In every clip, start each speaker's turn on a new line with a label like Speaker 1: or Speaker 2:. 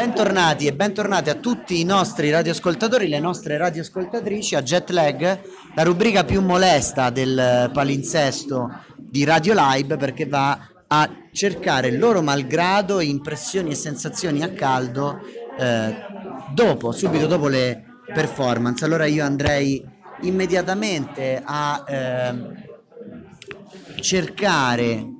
Speaker 1: Bentornati e bentornati a tutti i nostri radioascoltatori, le nostre radioascoltatrici a Jetlag, la rubrica più molesta del palinsesto di Radio Live perché va a cercare loro malgrado impressioni e sensazioni a caldo eh, dopo, subito dopo le performance. Allora io andrei immediatamente a eh, cercare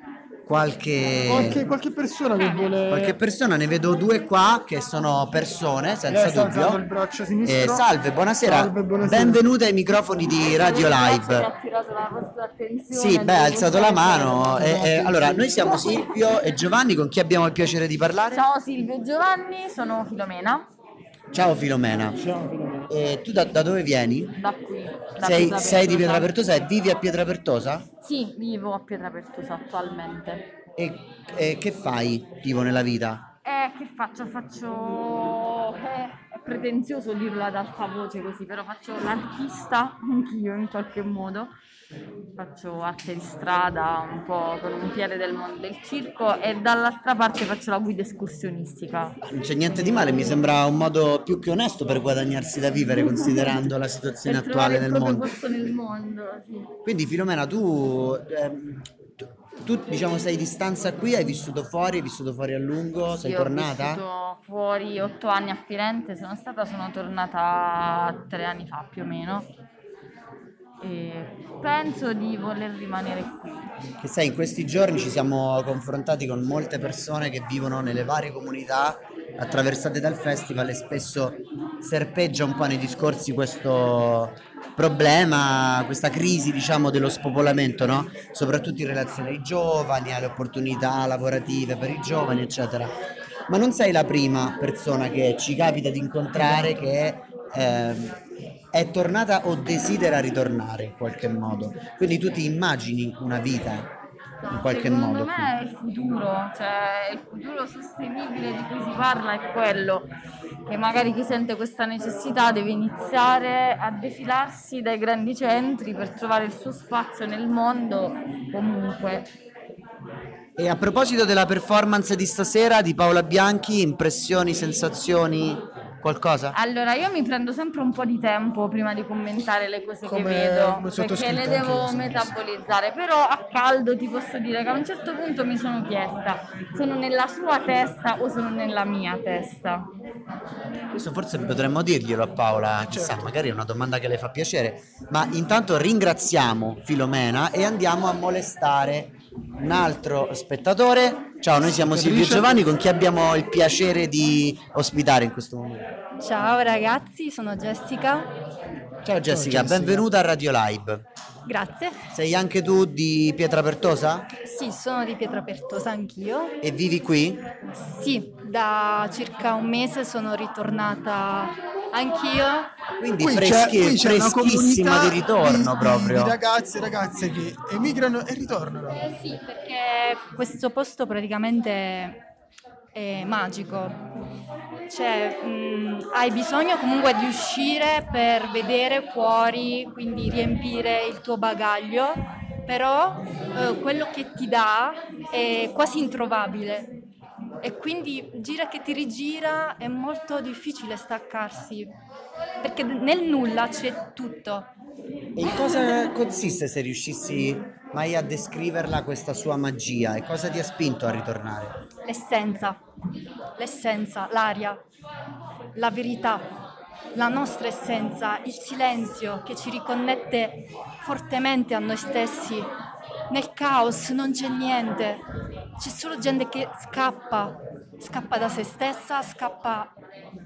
Speaker 1: qualche...
Speaker 2: Qualche, qualche persona che vuole...
Speaker 1: Qualche persona, ne vedo due qua che sono persone, senza
Speaker 2: sta
Speaker 1: dubbio.
Speaker 2: alzando il braccio sinistro.
Speaker 1: Eh, salve, buonasera.
Speaker 2: Salve, buonasera.
Speaker 1: Benvenuti ai microfoni di Radio
Speaker 3: Che ha
Speaker 1: Live.
Speaker 3: attirato la vostra attenzione.
Speaker 1: Sì, beh, ha alzato la mano.
Speaker 3: Eh,
Speaker 1: Eh, eh, allora, noi siamo Silvio e Giovanni, con chi abbiamo il piacere di parlare?
Speaker 3: Ciao Silvio e Giovanni, sono Filomena,
Speaker 1: Ciao Filomena.
Speaker 2: Ciao, Filomena.
Speaker 1: Eh, tu da, da dove vieni?
Speaker 3: da qui. da
Speaker 1: Sei, sei di Pietrapertosa e vivi a Pietrapertosa?
Speaker 3: Sì, vivo a Pietrapertosa attualmente.
Speaker 1: E, e che fai, tipo, nella vita?
Speaker 3: Eh, che faccio? Faccio... Eh, è pretenzioso dirlo ad alta voce così, però faccio l'artista anch'io in qualche modo. Faccio arte di strada, un po' con un piede del mondo del circo e dall'altra parte faccio la guida escursionistica.
Speaker 1: Non c'è niente di male, mi sembra un modo più che onesto per guadagnarsi da vivere, considerando la situazione attuale nel mondo.
Speaker 3: nel mondo, sì.
Speaker 1: Quindi, Filomena, tu, ehm, tu, tu, diciamo, sei di stanza qui, hai vissuto fuori, hai vissuto fuori a lungo, sei
Speaker 3: Sì, Ho
Speaker 1: tornata?
Speaker 3: vissuto fuori otto anni a Firenze, sono stata, sono tornata tre anni fa più o meno. E penso di voler rimanere qui.
Speaker 1: Che sai, in questi giorni ci siamo confrontati con molte persone che vivono nelle varie comunità attraversate dal festival e spesso serpeggia un po' nei discorsi questo problema, questa crisi diciamo dello spopolamento, no? Soprattutto in relazione ai giovani, alle opportunità lavorative per i giovani, eccetera. Ma non sei la prima persona che ci capita di incontrare che ehm, è tornata o desidera ritornare in qualche modo. Quindi tu ti immagini una vita in qualche
Speaker 3: Secondo
Speaker 1: modo.
Speaker 3: me
Speaker 1: qui.
Speaker 3: è il futuro, cioè il futuro sostenibile di cui si parla è quello che magari chi sente questa necessità deve iniziare a defilarsi dai grandi centri per trovare il suo spazio nel mondo comunque.
Speaker 1: E a proposito della performance di stasera di Paola Bianchi, impressioni, sensazioni, qualcosa?
Speaker 3: Allora, io mi prendo sempre un po' di tempo prima di commentare le cose
Speaker 2: Come-
Speaker 3: che vedo, perché le devo metabolizzare, però a caldo ti posso dire che a un certo punto mi sono chiesta, sono nella sua testa o sono nella mia testa?
Speaker 1: Questo forse potremmo dirglielo a Paola, chissà, magari è una domanda che le fa piacere, ma intanto ringraziamo Filomena e andiamo a molestare un altro spettatore. Ciao, noi siamo Silvio Giovanni con chi abbiamo il piacere di ospitare in questo momento.
Speaker 4: Ciao ragazzi, sono Jessica.
Speaker 1: Ciao Jessica,
Speaker 2: Jessica.
Speaker 1: benvenuta a Radio Live.
Speaker 4: Grazie.
Speaker 1: Sei anche tu di Pietrapertosa
Speaker 4: Sì, sono di Pietrapertosa anch'io.
Speaker 1: e vivi qui?
Speaker 4: Sì, da circa un mese sono ritornata anch'io.
Speaker 1: Quindi
Speaker 2: Qui c'è,
Speaker 1: freschi-
Speaker 2: qui c'è una
Speaker 1: freschissima
Speaker 2: comunità
Speaker 1: di ritorno
Speaker 2: di-
Speaker 1: proprio.
Speaker 2: Di ragazzi e ragazze che emigrano e ritornano.
Speaker 4: Eh sì, perché questo posto praticamente è magico. Cioè, mh, hai bisogno comunque di uscire per vedere fuori, quindi riempire il tuo bagaglio, però eh, quello che ti dà è quasi introvabile. E quindi gira che ti rigira è molto difficile staccarsi, perché nel nulla c'è tutto.
Speaker 1: E in cosa consiste se riuscissi mai a descriverla questa sua magia e cosa ti ha spinto a ritornare?
Speaker 4: l'essenza, l'essenza, l'aria, la verità, la nostra essenza, il silenzio che ci riconnette fortemente a noi stessi. Nel caos non c'è niente, c'è solo gente che scappa, scappa da se stessa, scappa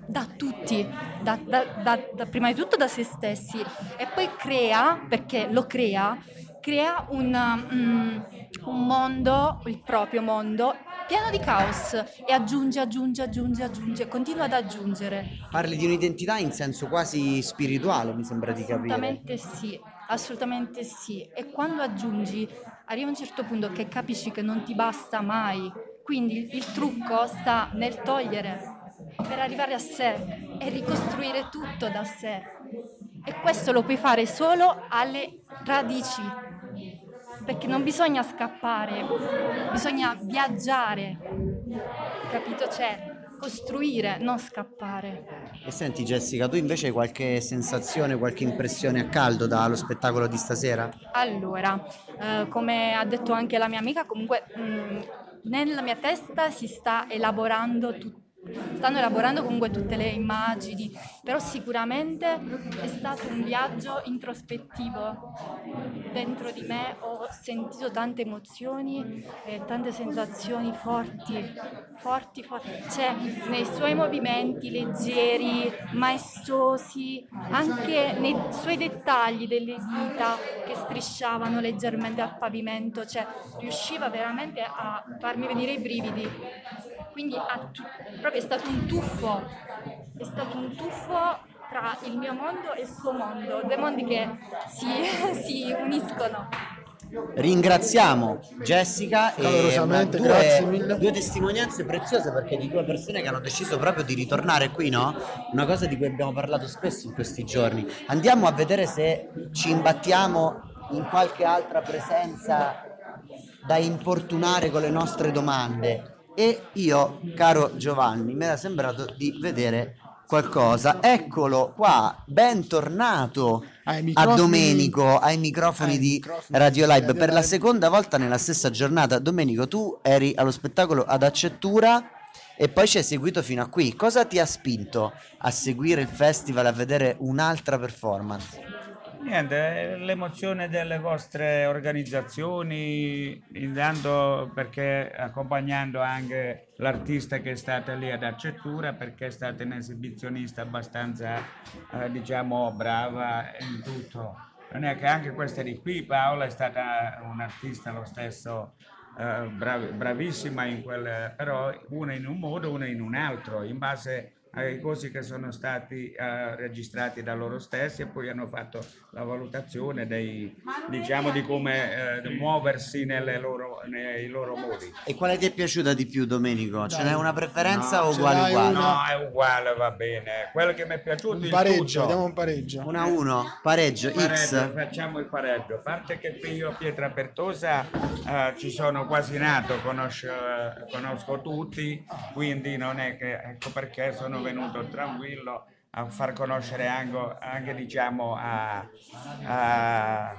Speaker 4: da tutti, da- da- da- prima di tutto da se stessi e poi crea, perché lo crea, crea un, mm, un mondo, il proprio mondo, pieno di caos e aggiunge, aggiunge, aggiunge, aggiunge, continua ad aggiungere.
Speaker 1: Parli di un'identità in senso quasi spirituale, mi sembra di capire.
Speaker 4: Assolutamente sì, assolutamente sì. E quando aggiungi, arriva un certo punto che capisci che non ti basta mai. Quindi il trucco sta nel togliere per arrivare a sé e ricostruire tutto da sé. E questo lo puoi fare solo alle radici, perché non bisogna scappare, bisogna viaggiare, capito? Cioè, costruire, non scappare.
Speaker 1: E senti Jessica, tu invece hai qualche sensazione, qualche impressione a caldo dallo spettacolo di stasera?
Speaker 4: Allora, eh, come ha detto anche la mia amica, comunque mh, nella mia testa si sta elaborando tutto stanno elaborando comunque tutte le immagini, però sicuramente è stato un viaggio introspettivo. Dentro di me ho sentito tante emozioni e tante sensazioni forti, forti, forti. Cioè, nei suoi movimenti leggeri, maestosi, anche nei suoi dettagli delle dita che strisciavano leggermente al pavimento, cioè riusciva veramente a farmi venire i brividi quindi tu- proprio è stato un tuffo, è stato un tuffo tra il mio mondo e il suo mondo, due mondi che si, si uniscono.
Speaker 1: Ringraziamo Jessica e due, due testimonianze preziose perché di due persone che hanno deciso proprio di ritornare qui, no? Una cosa di cui abbiamo parlato spesso in questi giorni. Andiamo a vedere se ci imbattiamo in qualche altra presenza da importunare con le nostre domande. E io, caro Giovanni, mi era sembrato di vedere qualcosa. Eccolo qua, bentornato a Domenico ai microfoni
Speaker 2: ai
Speaker 1: di
Speaker 2: microfoni
Speaker 1: Radio
Speaker 2: di
Speaker 1: Live
Speaker 2: Radio
Speaker 1: per la seconda volta nella stessa giornata. Domenico, tu eri allo spettacolo ad Accettura e poi ci hai seguito fino a qui. Cosa ti ha spinto a seguire il festival, a vedere un'altra performance?
Speaker 5: Niente, l'emozione delle vostre organizzazioni, intanto perché accompagnando anche l'artista che è stata lì ad Accettura, perché è stata un'esibizionista abbastanza, eh, diciamo, brava in tutto. Non è che anche questa di qui, Paola, è stata un'artista lo stesso, eh, brav- bravissima in quel, però una in un modo, una in un altro, in base ai cosi che sono stati eh, registrati da loro stessi e poi hanno fatto la valutazione dei, diciamo, di come eh, muoversi nelle loro- nei loro modi.
Speaker 1: E quale ti è piaciuta di più, Domenico? Ce
Speaker 2: Dai.
Speaker 1: n'è una preferenza
Speaker 5: No,
Speaker 1: o uguale uguale?
Speaker 2: una?
Speaker 5: No, è uguale, va bene. Quello che mi è piaciuto
Speaker 2: Un
Speaker 5: il
Speaker 2: pareggio,
Speaker 5: tutto.
Speaker 2: diamo un pareggio.
Speaker 1: 1 a 1, pareggio,
Speaker 5: Pareggio,
Speaker 1: X.
Speaker 5: facciamo il pareggio. A parte che qui io a Pietra Pertosa eh, ci sono quasi nato, conosco, conosco tutti, quindi non è che ecco perché sono venuto tranquillo a far conoscere anche, anche, diciamo a, a-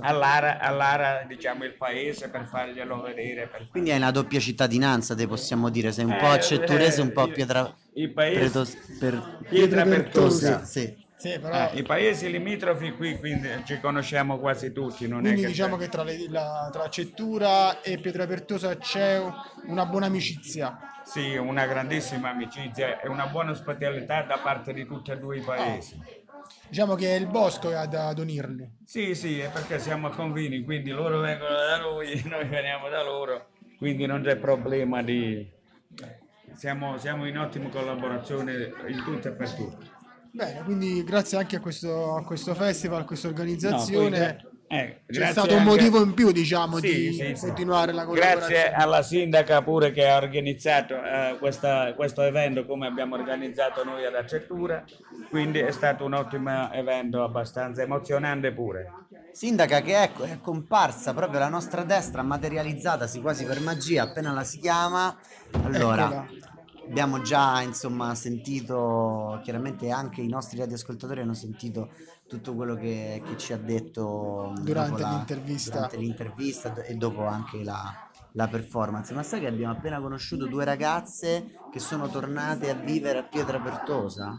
Speaker 5: all'Ara, all'Ara, diciamo il paese per farglielo vedere. Per
Speaker 1: Quindi hai una doppia cittadinanza, te possiamo dire, sei un po'
Speaker 5: Eh,
Speaker 1: accetturese, un po'
Speaker 5: eh,
Speaker 1: pietra...
Speaker 5: il paese-
Speaker 1: Pretos- per...
Speaker 5: Pietra.
Speaker 2: Pertosa.
Speaker 1: Sì.
Speaker 2: Sì, però
Speaker 5: Eh, I paesi limitrofi qui quindi ci conosciamo quasi tutti, non
Speaker 2: quindi
Speaker 5: è che
Speaker 2: diciamo che tra, le- la, tra Cettura e Pietrapertosa c'è una buona amicizia.
Speaker 5: Sì, una grandissima amicizia e una buona ospitalità da parte di tutti e due i paesi.
Speaker 2: Diciamo che è il bosco da ad unirli.
Speaker 5: Sì, sì, è perché siamo a confini, quindi loro vengono da noi, noi veniamo da loro, quindi non c'è problema di... Siamo, siamo in ottima collaborazione in tutto e per tutto.
Speaker 2: Bene, quindi grazie anche a questo, a questo festival, a questa
Speaker 5: No,
Speaker 2: organizzazione.
Speaker 5: poi, eh,
Speaker 2: C'è stato un
Speaker 5: anche-
Speaker 2: motivo in più, diciamo,
Speaker 5: Sì,
Speaker 2: di
Speaker 5: sì, sì.
Speaker 2: continuare la collaborazione.
Speaker 5: Grazie alla sindaca pure che ha organizzato eh, questa- questo evento come abbiamo organizzato noi ad Accettura, quindi è stato un ottimo evento abbastanza emozionante pure.
Speaker 1: Sindaca che ecco, è comparsa proprio la nostra destra, materializzatasi quasi per magia, appena la si chiama. Allora,
Speaker 2: Eccola.
Speaker 1: Abbiamo già insomma sentito, chiaramente anche i nostri radioascoltatori hanno sentito tutto quello che, che ci ha detto
Speaker 2: Durante
Speaker 1: dopo la-
Speaker 2: l'intervista.
Speaker 1: durante l'intervista e dopo anche la, la performance. Ma sai che abbiamo appena conosciuto due ragazze che sono tornate a vivere a Pietra Pertosa?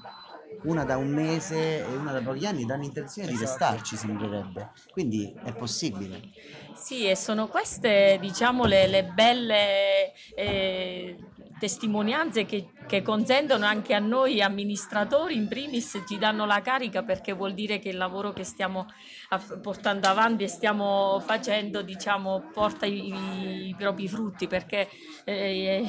Speaker 1: Una da un mese e una da pochi anni, danno intenzione di
Speaker 2: Esatto.
Speaker 1: restarci, sembrerebbe. Quindi è possibile.
Speaker 6: Sì, e sono queste, diciamo, le, le belle eh, testimonianze che, che consentono anche a noi amministratori, in primis, ci danno la carica perché vuol dire che il lavoro che stiamo portando avanti e stiamo facendo, diciamo, porta i, i propri frutti perché eh,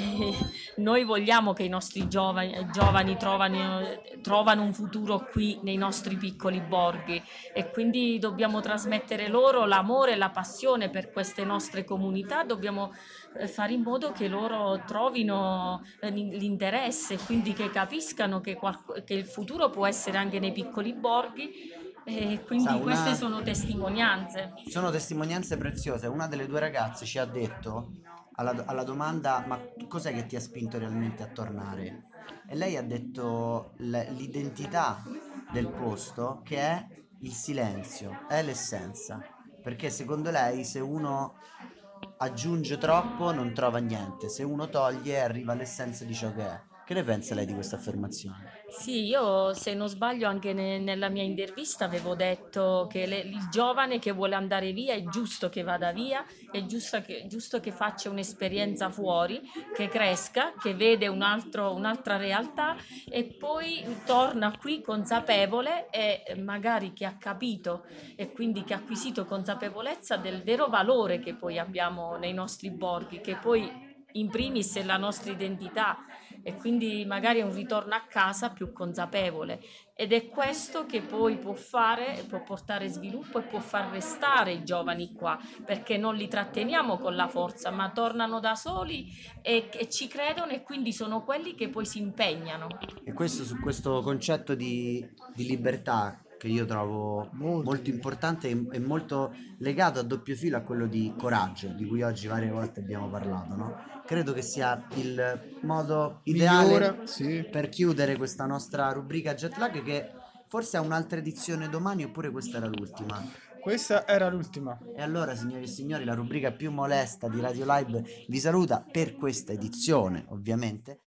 Speaker 6: noi vogliamo che i nostri giovani, giovani trovano, trovano un futuro qui nei nostri piccoli borghi e quindi dobbiamo trasmettere loro l'amore e la passione per queste nostre comunità, dobbiamo eh, fare in modo che loro trovino eh, l'in- l'interesse, quindi che capiscano che, qualc- che il futuro può essere anche nei piccoli borghi e quindi
Speaker 1: Sa, una-
Speaker 6: queste sono testimonianze.
Speaker 1: Sono testimonianze preziose. Una delle due ragazze ci ha detto alla, alla domanda ma cos'è che ti ha spinto realmente a tornare? E lei ha detto l'identità del posto che è il silenzio, è l'essenza. Perché secondo lei se uno aggiunge troppo non trova niente, se uno toglie arriva all'essenza di ciò che è. Che ne pensa lei di questa affermazione?
Speaker 6: Sì, io se non sbaglio anche ne- nella mia intervista avevo detto che le- il giovane che vuole andare via è giusto che vada via, è giusto che, giusto che faccia un'esperienza fuori, che cresca, che vede un altro- un'altra realtà e poi torna qui consapevole e magari che ha capito e quindi che ha acquisito consapevolezza del vero valore che poi abbiamo nei nostri borghi, che poi in primis è la nostra identità e quindi magari un ritorno a casa più consapevole ed è questo che poi può fare, può portare sviluppo e può far restare i giovani qua perché non li tratteniamo con la forza ma tornano da soli e, e ci credono e quindi sono quelli che poi si impegnano.
Speaker 1: E questo su questo concetto di, di libertà che io trovo
Speaker 2: Molto.
Speaker 1: molto importante e, e molto legato a doppio filo a quello di coraggio, di cui oggi varie volte abbiamo parlato, no? Credo che sia il modo ideale
Speaker 2: Migliore, sì.
Speaker 1: per chiudere questa nostra rubrica jet lag che forse ha un'altra edizione domani oppure questa era l'ultima.
Speaker 2: Questa era l'ultima.
Speaker 1: E allora, signori e signori, la rubrica più molesta di Radio Live vi saluta per questa edizione, ovviamente.